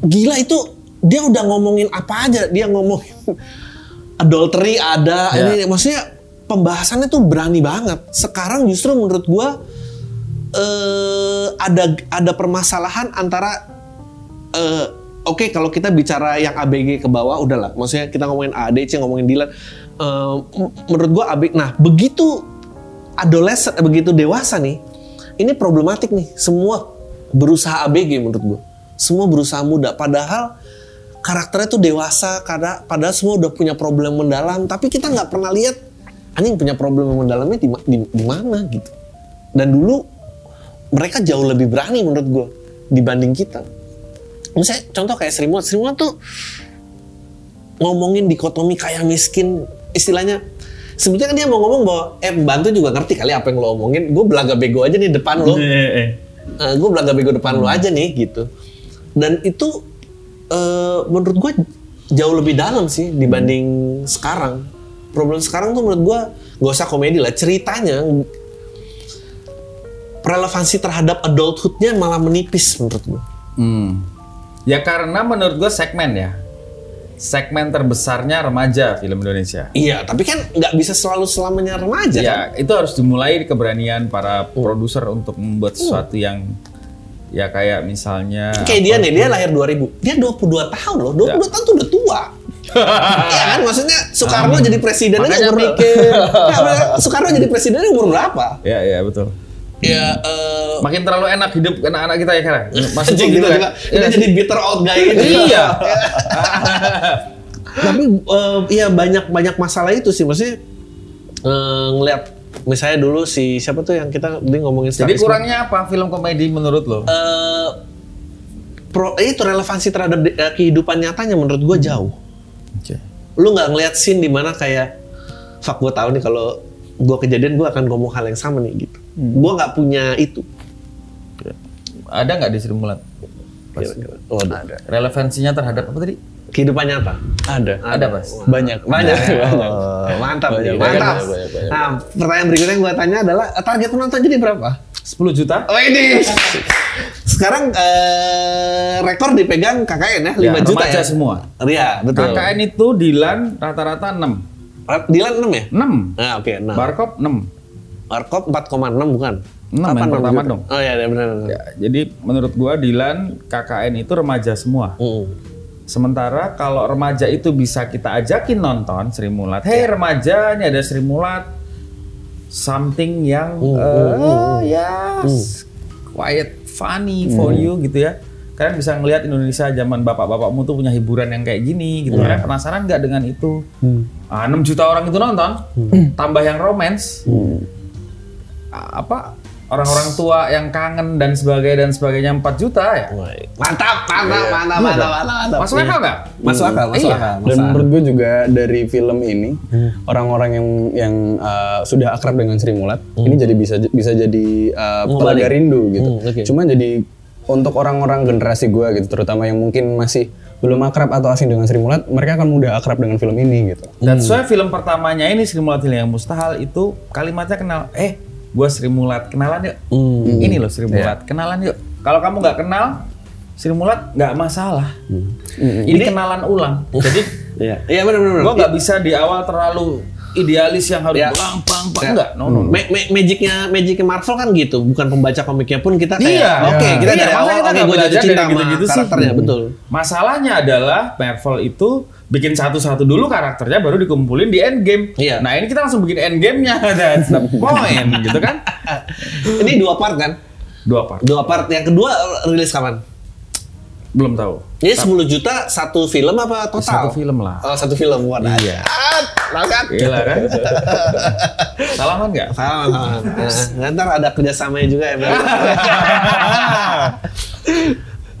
gila itu dia udah ngomongin apa aja? Dia ngomongin adultery ada,
Ya.
ini maksudnya pembahasannya tuh berani banget. Sekarang justru menurut gua eh ada ada permasalahan antara eh oke kalau kita bicara yang ABG ke bawah udahlah maksudnya kita ngomongin ADC ngomongin Dilan eh, m- menurut gua ABG nah begitu adolescent eh, begitu dewasa nih ini problematik nih. Semua berusaha ABG menurut gua. Semua berusaha muda. Padahal karakternya tuh dewasa karena padahal semua udah punya problem mendalam. Tapi kita nggak pernah lihat anjing punya problem mendalamnya di, di, di mana gitu. Dan dulu mereka jauh lebih berani menurut gue dibanding kita. Misalnya contoh kayak Sri Mulat. Sri Mulat tuh ngomongin dikotomi kaya miskin istilahnya sebetulnya kan dia mau ngomong bahwa eh bantu juga ngerti kali apa yang lo omongin. Gue belaga bego aja nih depan lo.
Eh,
gue belaga bego depan lo aja nih gitu. Dan itu eh, menurut gue jauh lebih dalam sih dibanding sekarang. Problem sekarang tuh menurut gue gak usah komedi lah ceritanya relevansi terhadap adulthoodnya malah menipis menurut gue
Hmm. Ya karena menurut gue segmen ya. Segmen terbesarnya remaja film Indonesia.
iya tapi kan nggak bisa selalu selamanya remaja kan?
Ya, itu harus dimulai di keberanian para produser untuk membuat sesuatu yang ya kayak misalnya
kayak dia nih dia lahir 2000 dia 22 tahun loh 22
Ya.
tahun tuh udah tua. Iya kan? Maksudnya Soekarno jadi presidennya
Makanya
umur
mikir.
Soekarno jadi presidennya umur berapa?
Ya, ya betul.
Ya eh
Makin terlalu enak hidup anak-anak kita ya. Maksud
Anjing,
gitu kan.
kita jadi bitter out guy gitu.
Iya.
Tapi eh, iya banyak banyak masalah itu sih maksudnya eh, ngeliat misalnya dulu si siapa tuh yang kita tadi ngomongin
Jadi
Starisme.
kurangnya apa film komedi menurut lo?
Eh, pro, itu relevansi terhadap de- eh, kehidupan nyatanya menurut gua jauh.
Oke.
Lu nggak ngeliat scene di mana kayak fuck gua tahu nih kalau gua kejadian gua akan ngomong hal yang sama nih gitu. Gua nggak punya itu.
Ada nggak di Sri Mulat?
Oh, ada.
Relevansinya terhadap apa tadi?
Kehidupan nyata.
Ada.
Ada, Mas.
Banyak.
Banyak.
Banyak.
Oh, mantap
Banyak,
mantap.
banyak, banyak, banyak.
Nah, pertanyaan berikutnya yang gue tanya adalah eh, target penonton jadi berapa?
10 juta?
Oh ini. Sekarang eh, rekor dipegang KKN ya, 5
Ya,
juta ya.
semua.
Iya, betul.
KKN itu Dilan rata-rata 6.
Dilan 6 ya?
6.
Nah, oke, 6.
Barkop 6.
Warkop 4,6 bukan?
Enam yang
Apa, enam
pertama dong.
Oh iya, iya, benar benar.
Ya, jadi menurut gua Dilan KKN itu remaja semua.
Mm.
Sementara kalau remaja itu bisa kita ajakin nonton Sri Mulat. Hei remaja, ini ada Sri Mulat. Something yang eh, ya quiet, funny for you gitu ya. Kalian bisa ngelihat Indonesia zaman bapak-bapakmu tuh punya hiburan yang kayak gini gitu. Kalian penasaran nggak dengan itu? Ah, 6 juta orang itu nonton, tambah yang romance. Ah, Apa orang-orang tua yang kangen dan sebagainya dan sebagainya 4 juta ya.
Mantap, mantap, mantap, mantap, mantap, mantap.
Masuk akal nggak?
Masuk akal, masuk
Iya.
akal.
Dan
masuk
menurut gue juga dari film ini orang-orang yang yang uh, sudah akrab dengan Sri Mulat ini jadi bisa bisa jadi uh, pelaga rindu gitu.
Hmm, oke.
Cuma jadi untuk orang-orang generasi gue gitu, terutama yang mungkin masih belum akrab atau asing dengan Sri Mulat, mereka akan mudah akrab dengan film ini gitu.
Dan soalnya film pertamanya ini Sri Mulat yang Mustahil itu kalimatnya kenal, eh gua Sri Mulat kenalan yuk. Ini loh Sri Mulat kenalan yuk. Kalau kamu nggak kenal Sri Mulat nggak masalah. Ini kenalan ulang. Jadi
Iya, iya benar benar.
gua nggak bisa di awal terlalu idealis yang harus
Ya.
bang bang bang
Ya.
enggak. No no. no.
Ma- ma- magicnya magicnya Marvel kan gitu, bukan pembaca komiknya pun kita kayak
Iya.
oke kita
Iya,
dari awal
kita nggak
gue
belajar
jatuh cinta sama
gitu-gitu sih.
karakternya betul.
Masalahnya adalah Marvel itu bikin satu-satu dulu karakternya baru dikumpulin di endgame.
Iya.
Nah ini kita langsung bikin endgame-nya that's the point gitu kan?
Ini dua part kan?
Dua part.
Dua part. Yang kedua rilis kapan?
Belum tahu.
Jadi 10 juta satu film apa total?
Satu film lah.
Oh, satu film. Wah,
Iya.
Langkat.
Gila kan? Salaman nggak?
Salah, salah. Nah, ntar ada kerjasamanya juga ya. Bang.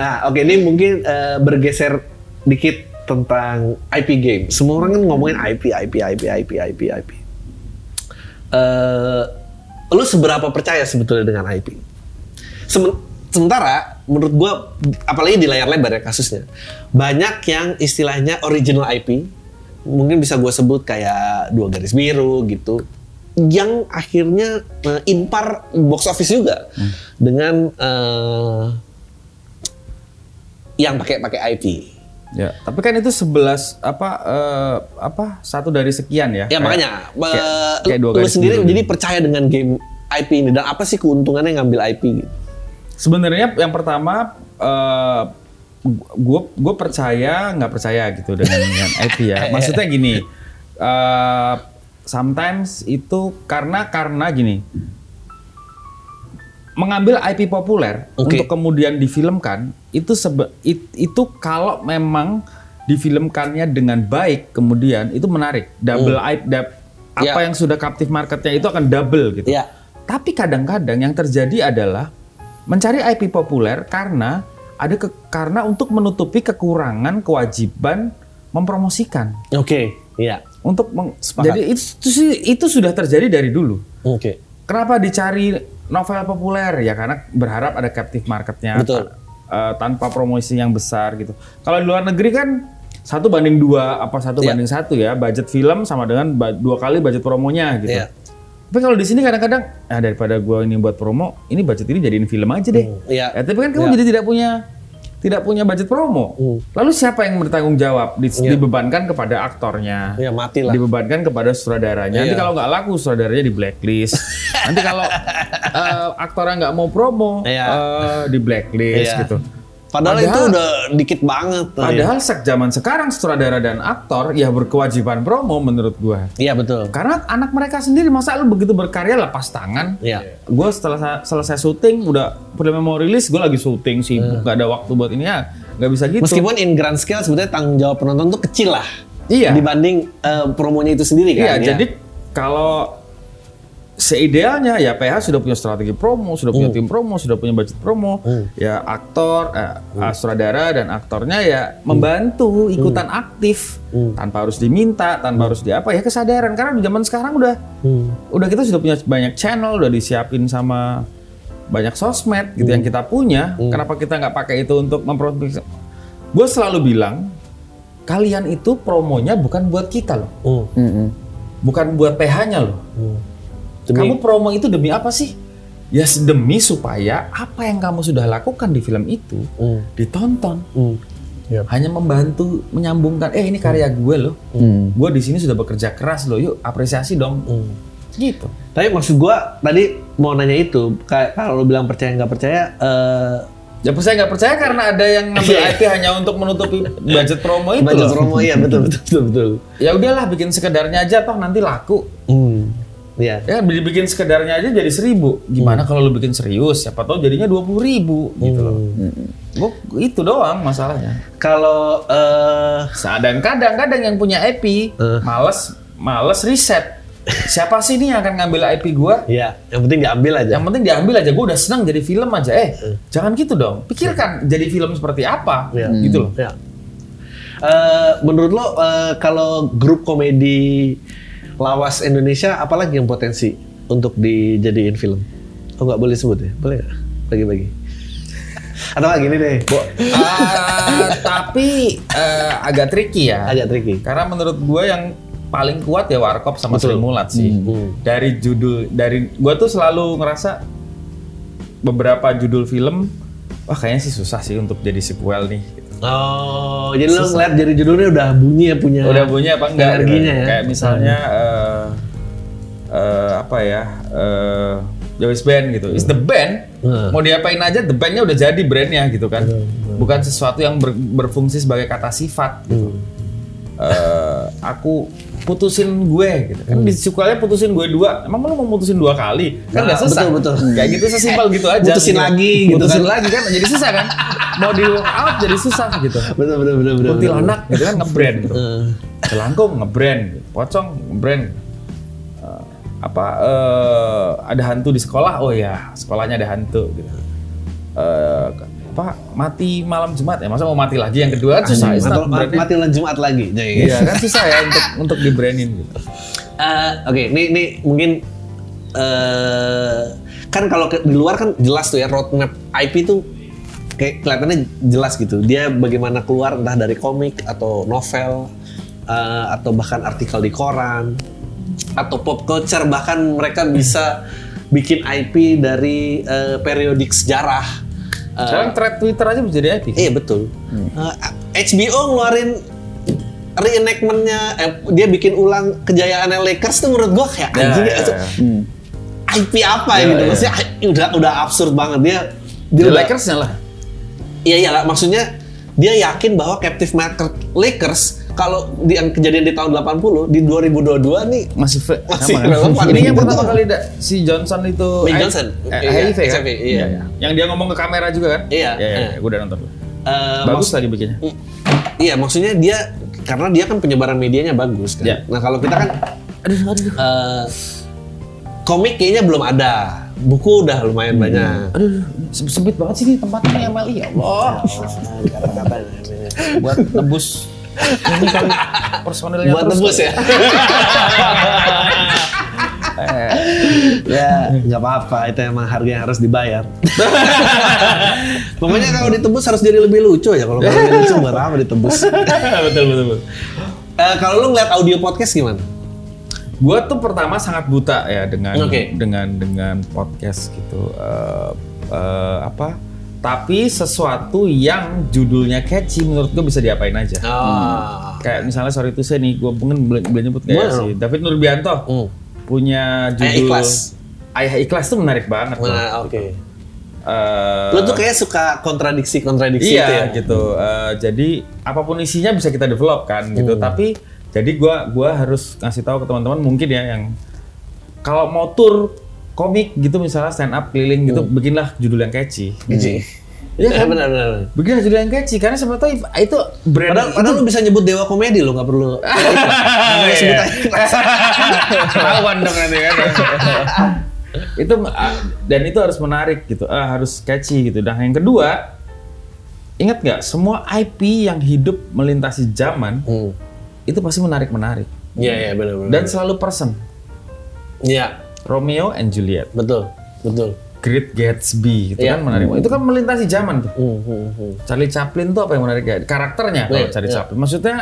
nah, oke ini mungkin eh, bergeser dikit tentang IP game. Semua orang kan ngomongin IP, IP, IP, IP, IP, IP. Eh, lu seberapa percaya sebetulnya dengan IP? Semen- sementara menurut gua apalagi di layar lebar ya kasusnya banyak yang istilahnya original IP mungkin bisa gue sebut kayak dua garis biru gitu yang akhirnya eh, impar box office juga dengan eh, yang pakai pakai IP
Ya, tapi kan itu 11 apa eh, apa satu dari sekian ya.
ya
Kayak-
makanya
kayak, kayak dua
lu sendiri jadi
gitu.
percaya dengan game IP ini dan apa sih keuntungannya ngambil IP gitu
Sebenarnya yang pertama eh gue gue percaya nggak percaya gitu dengan, dengan IP ya. Maksudnya gini, eh sometimes itu karena karena gini, mengambil IP populer
Oke.
untuk kemudian difilmkan itu sebe, it- itu kalau memang difilmkannya dengan baik kemudian itu menarik. Double
Hmm.
IP dap- apa
Ya.
yang sudah captive marketnya itu akan double gitu.
Iya.
Tapi kadang-kadang yang terjadi adalah mencari IP populer karena ada ke, karena untuk menutupi kekurangan kewajiban mempromosikan.
Oke, iya.
Untuk meng-
Sepakat.
jadi itu, itu itu sudah terjadi dari dulu.
Oke.
Kenapa dicari novel populer ya karena berharap ada captive marketnya
Betul.
eh, tanpa promosi yang besar gitu. Kalau di luar negeri kan satu banding dua apa satu
Iya.
banding satu ya budget film sama dengan dua kali budget promonya gitu.
Iya.
Tapi kalau di sini kadang-kadang ah daripada gua ini buat promo, ini budget ini jadiin film aja deh.
Iya.
Ya, tapi kan kamu jadi tidak punya tidak punya budget promo.
Hmm.
Lalu siapa yang bertanggung jawab? Di-
Iya.
Dibebankan kepada aktornya
Ya mati lah.
dibebankan kepada sutradaranya. Nanti
Iya.
kalau nggak laku sutradaranya di blacklist. Nanti kalau eh, aktornya nggak mau promo
Iya.
eh, di blacklist
Iya.
gitu.
Padahal, itu
Padahal-
udah dikit banget. tuh, ya.
Padahal sejak zaman sekarang sutradara dan aktor ya berkewajiban promo menurut gua.
Iya betul.
Karena anak mereka sendiri masa lu begitu berkarya lepas tangan.
Iya.
Gue setelah sa- selesai syuting udah filmnya mau rilis gue lagi syuting sibuk nggak ada waktu buat ini ya nggak bisa gitu.
Meskipun in grand scale sebetulnya tanggung jawab penonton tuh kecil lah.
Iya.
Dibanding eh, promonya itu sendiri
Iya,
kan. ya.
jadi kalau seidealnya ya PH sudah punya strategi promo, sudah punya tim promo, sudah punya budget promo, ya aktor, eh, uh, sutradara dan aktornya ya membantu ikutan aktif. Tanpa harus diminta, tanpa harus diapa ya kesadaran. Karena di zaman sekarang udah
Hmm.
udah kita sudah punya banyak channel, udah disiapin sama banyak sosmed gitu yang kita punya. Kenapa kita nggak pakai itu untuk memproduksi? Gue selalu bilang kalian itu promonya bukan buat kita loh,
Hmm.
bukan buat PH-nya loh.
Hmm. Demi-
Kamu promo itu demi apa sih? Ya demi supaya apa yang kamu sudah lakukan di film itu
Hmm.
ditonton.
Hmm.
Hanya membantu menyambungkan, eh ini karya gue loh.
Hmm.
Gue di sini sudah bekerja keras loh. Yuk apresiasi dong.
Hmm.
Gitu.
Tapi maksud gua tadi mau nanya itu, kayak kalau lu bilang percaya nggak percaya, eh
Ya percaya nggak percaya karena ada yang ngambil IP hanya untuk menutupi budget promo itu
budget
loh.
promo iya betul betul betul betul.
Ya udahlah bikin sekedarnya aja toh nanti laku.
Hmm. Iya.
Ya dibikin sekedarnya aja jadi seribu. Gimana kalau lu bikin serius? Siapa tahu jadinya dua puluh ribu gitu loh. Gua, itu doang masalahnya.
Kalau eh
Dan kadang-kadang yang punya IP
Eh.
males males riset. Siapa sih ini yang akan ngambil IP gua?
ya yang penting diambil aja.
Yang penting diambil aja. Gua udah senang jadi film aja. Eh, jangan gitu dong. Pikirkan jadi film seperti apa,
Iya.
gitu loh.
Ya. Eh, menurut lo eh, kalau grup komedi lawas Indonesia apalagi yang potensi untuk dijadiin film? Oh nggak boleh sebut ya? Boleh nggak? Bagi-bagi. Atau nggak gini deh,
Ah, tapi eh, agak tricky ya.
agak tricky.
Karena menurut gue yang paling kuat ya Warkop sama Sri Mulat sih.
Hmm.
Dari judul dari gue tuh selalu ngerasa beberapa judul film wah kayaknya sih susah sih untuk jadi sequel nih. Gitu.
Oh, jadi lo ngeliat dari judulnya udah bunyi ya punya.
Udah punya apa enggak? gitu.
Energinya ya.
Kayak misalnya eh eh, apa ya? eh Joyce Band gitu. It's the band.
Hmm.
Mau diapain aja the bandnya udah jadi brandnya gitu kan. Bukan sesuatu yang ber- berfungsi sebagai kata sifat gitu. Eh, aku putusin gue gitu kan di sequelnya putusin gue dua emang lu mau mutusin dua kali kan
Nah,
nggak susah
betul, betul.
kayak gitu sesimpel gitu aja
Putusin
gitu.
lagi gitu
putusin
kan.
lagi kan jadi susah kan mau di out jadi susah gitu
Bener bener bener bener.
kuntilanak gitu kan ngebrand gitu Jelangkung ngebrand, pocong ngebrand. Eh, apa eh, ada hantu di sekolah? Oh ya, sekolahnya ada hantu gitu. Eh, apa mati malam Jumat ya? Masa mau mati lagi yang kedua kan susah. it's
atau
branding.
mati lan Jumat lagi. Jadi,
Iya kan susah ya untuk untuk di branding gitu.
Eh, Oke, ini ini mungkin eh kan kalau di luar kan jelas tuh ya roadmap IP tuh kayak kelihatannya jelas gitu. Dia bagaimana keluar entah dari komik atau novel eh, atau bahkan artikel di koran atau pop culture bahkan mereka bisa bikin IP dari eh, periodik sejarah. Eh,
Sekarang thread Twitter aja bisa jadi IP.
Iya betul. Eh, HBO ngeluarin reenactmentnya, eh, dia bikin ulang kejayaannya Lakers tuh menurut gua kayak
Ya,
anjing
ya,
itu
ya.
IP apa
Ya,
gitu.
ya.
Maksudnya ah, udah udah absurd banget dia. Dia
The
udah-
Lakersnya lah.
Iya iya lah, maksudnya dia yakin bahwa captive market Lakers kalau di yang kejadian di tahun 80 di 2022 nih
Masih
Masih
sama
relevan
Ini yang
gitu
pertama kali da, si Johnson itu
Mike
eh,
Johnson.
eh,
Iya,
HIV kan?
HIV, iya.
Yang dia ngomong ke kamera juga kan?
Iya.
Iya, iya, iya. gue udah nonton.
eh,
Bagus tadi bikinnya.
Iya, maksudnya dia karena dia kan penyebaran medianya bagus kan.
Ya.
Nah, kalau kita kan eh, komik kayaknya belum ada. Buku udah lumayan banyak.
Aduh, se- sempit banget sih tempatnya MLI ya Allah.
Kata-kata
Buat tebus ini kali personilnya
buat
terus
tebus ya.
Eh,
ya, nggak apa-apa. Itu emang harga yang harus dibayar. Pokoknya kalau ditebus harus jadi lebih lucu ya. Kalau lebih lucu buat apa ditebus?
betul betul betul.
Eh, kalau lu ngeliat audio podcast gimana?
Gue tuh pertama sangat buta ya dengan
Oke.
dengan dengan podcast gitu. Eh, eh, apa? Tapi sesuatu yang judulnya catchy menurut gue bisa diapain aja.
Oh.
Kayak misalnya sorry itu saya nih, gue mungkin boleh, boleh nyebut kayak
Boleh
si David Nurbianto
Hmm.
punya
Ayah
judul
Ikhlas.
Ayah Ikhlas tuh menarik banget.
Nah, oke.
Eh,
Lu tuh kayak suka kontradiksi-kontradiksi
iya
itu ya?
gitu. Eh, jadi apa pun isinya bisa kita develop kan gitu.
Hmm.
Tapi jadi gua gua harus ngasih tahu ke teman-teman mungkin ya yang kalau mau tur komik gitu misalnya stand up keliling gitu bikinlah judul yang catchy.
Iya
Iya
kan?
kan?
benar benar.
Bikinlah judul yang catchy karena siapa tahu itu brand
Padahal, padahal lu bisa nyebut dewa komedi lo nggak perlu. Nggak sebut aja.
Ketahuan dong nanti kan. itu ah, dan itu harus menarik gitu, ah, harus catchy gitu. Dan yang kedua, ingat nggak semua IP yang hidup melintasi zaman
Hmm.
itu pasti menarik menarik
Iya iya benar benar.
dan selalu person.
Iya
Romeo and Juliet,
betul betul.
Great Gatsby, itu
Iya.
kan menarik. Itu kan melintasi zaman tuh.
Hmm, hmm, hmm.
Charlie Chaplin tuh apa yang menarik ya? Karakternya kalau
Iya,
Charlie
iya.
Chaplin. Maksudnya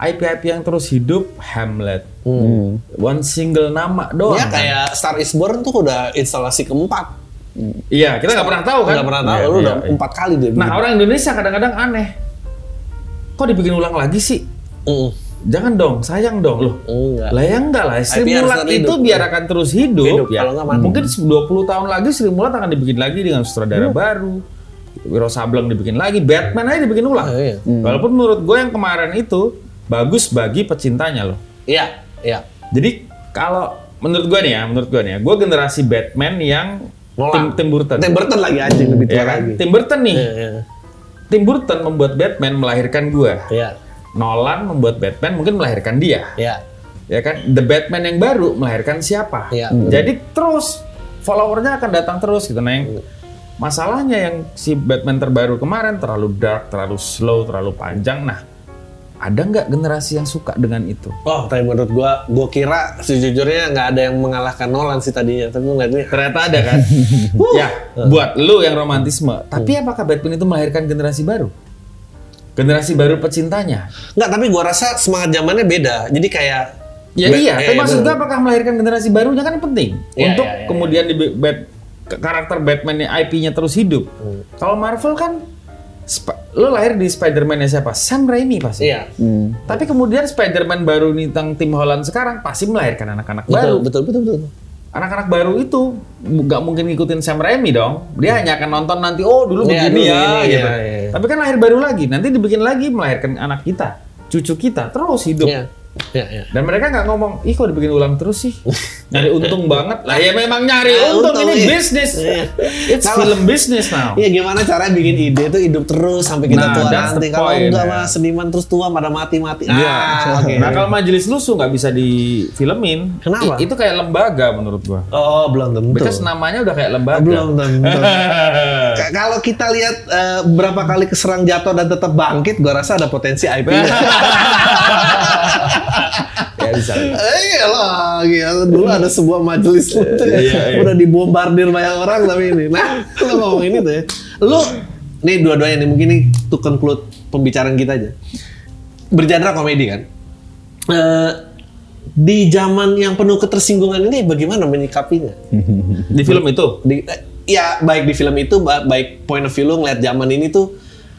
IP-IP yang terus hidup, Hamlet,
Hmm.
one single nama doang.
Ya
kan?
kayak Star is Born tuh udah instalasi keempat.
Iya, kita nggak pernah tahu kan?
Nggak pernah tahu,
Iya,
lu
iya,
udah
iya.
empat kali dia.
Nah, orang Indonesia kadang-kadang aneh. Kok dibikin ulang lagi sih?
Mm,
Jangan dong, sayang dong loh.
enggak.
Lah ya enggak lah, Sri Mulat itu
hidup.
biar akan terus hidup,
Hidup,
ya.
kalau mati.
Mungkin 20 tahun lagi Sri Mulat akan dibikin lagi dengan sutradara baru. Wiro Sableng dibikin lagi, Batman aja dibikin ulang.
Ah, iya.
Walaupun menurut gue yang kemarin itu bagus bagi pecintanya loh.
Iya iya.
Jadi kalau menurut gue nih ya, menurut gue nih ya, gue generasi Batman yang
Nolan.
Tim, Tim Burton.
Tim Burton lagi anjing lebih tua
Ya kan?
lagi.
Tim Burton nih.
Iya iya.
Tim Burton membuat Batman melahirkan gue.
Iya
Nolan membuat Batman mungkin melahirkan dia.
iya.
Ya kan? The Batman yang baru melahirkan siapa?
Iya.
Jadi terus followernya akan datang terus gitu. Nah, yang masalahnya yang si Batman terbaru kemarin terlalu dark, terlalu slow, terlalu panjang. Nah, ada nggak generasi yang suka dengan itu?
Oh, tapi menurut gua, gua kira sejujurnya nggak ada yang mengalahkan Nolan sih tadinya. Tapi ngeliatnya,
Ternyata ada kan? ya, buat lu yang romantisme. Tapi apakah Batman itu melahirkan generasi baru? Generasi baru pecintanya?
nggak. Tapi gua rasa semangat zamannya beda. Jadi kayak,
Ya
Ba-
iya,
eh,
tapi maksud gue
bener.
apakah melahirkan generasi barunya kan penting
Iya,
untuk
iya, iya,
kemudian di ke- karakter Batman IP-nya terus hidup.
Hmm.
Kalau Marvel kan Sp- lo lahir di Spider-Man siapa? Sam Raimi pasti.
iya.
Tapi kemudian Spider-Man baru nih tentang Tim Holland sekarang pasti melahirkan anak-anak
Betul,
baru.
betul, betul, betul.
Anak-anak baru itu nggak mungkin ngikutin Sam Raimi dong. Dia hanya akan nonton nanti oh dulu
Iya,
begini
dulu
ya
begini,
gitu.
iya, iya.
Tapi kan lahir baru lagi. Nanti dibikin lagi melahirkan anak kita, cucu kita terus hidup.
Iya, iya, iya.
Dan mereka nggak ngomong, ih kok dibikin ulang terus sih? Nyari untung banget. Lah ya memang nyari
Ah,
untung,
untung,
ini
iya.
bisnis.
Iya.
It's
Kalau-
film business now.
Iya gimana caranya bikin ide itu hidup terus sampai kita
Nah,
tua nanti. Kalau enggak
ya.
mah seniman terus tua pada mati-mati.
Iya.
Ah, oke.
Nah kalau majelis lusuh nggak bisa difilmin.
Kenapa?
I- itu kayak lembaga menurut gua.
Oh, belum tentu.
Because namanya udah kayak lembaga.
Belum tentu. Kalau kita lihat eh, berapa kali keserang jatuh dan tetap bangkit, gua rasa ada potensi IP.
ya bisa.
Iya lah, gila. dulu ada sebuah majelis lu tuh ya,
Iya, iya.
udah dibombardir banyak orang tapi ini. Nah, lu ngomong ini tuh ya. Lu, nih dua-duanya nih mungkin nih to conclude pembicaraan kita aja. Bergenre komedi kan. Eh, di zaman yang penuh ketersinggungan ini bagaimana menyikapinya?
Di film itu.
Di, eh, ya baik di film itu, ba- baik point of view lu ngeliat zaman ini tuh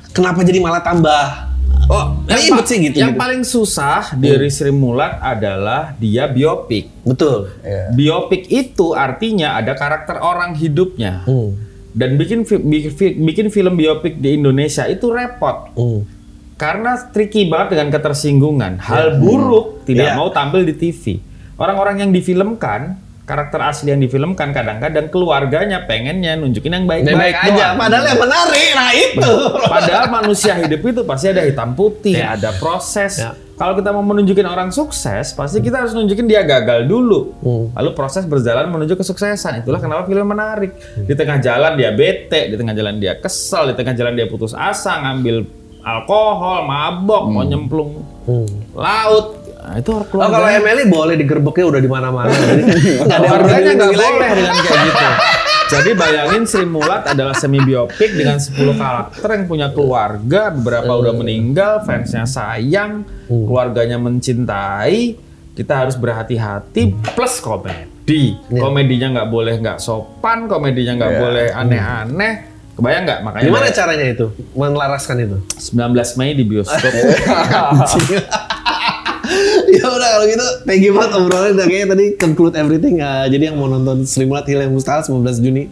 kenapa jadi malah tambah
Oh,
Ribet
pa-
sih gitu,
Yang
gitu.
paling susah dari Sri Mulat adalah dia biopik.
betul.
Biopik itu artinya ada karakter orang hidupnya.
Hmm.
Dan bikin bikin film biopik di Indonesia itu repot.
Hmm.
Karena tricky banget dengan ketersinggungan. Hal buruk tidak
Iya.
mau tampil di TV. Orang-orang yang difilmkan karakter asli yang difilmkan kadang-kadang keluarganya pengennya nunjukin yang baik-baik
Baik aja, padahal yang menarik, nah itu.
Padahal manusia hidup itu pasti ada hitam putih,
Ya.
ada proses.
Ya.
Kalau kita mau menunjukin orang sukses, pasti kita harus nunjukin dia gagal dulu.
Hmm.
Lalu proses berjalan menuju kesuksesan. Itulah kenapa film menarik.
Hmm.
Di tengah jalan dia bete, di tengah jalan dia kesel, di tengah jalan dia putus asa, ngambil alkohol, mabok, mau nyemplung laut. Nah, itu
Oh
keluarga.
kalau Emily boleh digerebeknya udah di mana-mana. Jadi nggak ada yang
Keluarganya
peduli
nggak
lagi.
boleh dengan kayak gitu. Jadi bayangin Sri Mulat adalah semi biopik dengan 10 karakter yang punya keluarga, beberapa udah meninggal, fansnya sayang, keluarganya mencintai. Kita harus berhati-hati plus komedi. Komedinya nggak boleh nggak sopan, komedinya nggak boleh aneh-aneh. Kebayang nggak? Makanya
Gimana caranya itu? Menelaraskan itu?
19 Mei di bioskop.
ya udah kalau gitu thank you banget obrolan udah kayaknya tadi conclude everything Uh, jadi yang mau nonton Sri Mulat Hill yang Mustahil 19 Juni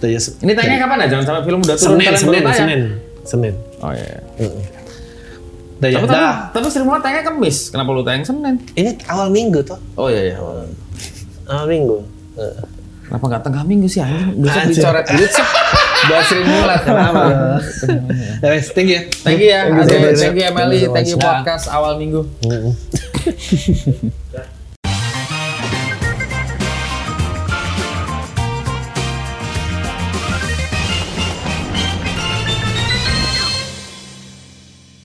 aja
Ini tanya kapan ya? Jangan sampai film udah turun
Senin Senin. Senin Senin
Oh iya.
Udah ya
Tapi, tapi,
dah.
tapi Sri Mulat tayangnya Kamis. Kenapa lu tayang Senin?
ini awal minggu tuh
Oh iya iya.
awal minggu Eh.
Kenapa nggak tengah minggu sih anjing?
Anjing.
dicoret duit sih. Buat Sri Mulat kenapa?
Ya thank you
Thank you ya.
Thank you.
Thank you Emily. Thank you
Ya.
podcast awal minggu.
哼哼哼哼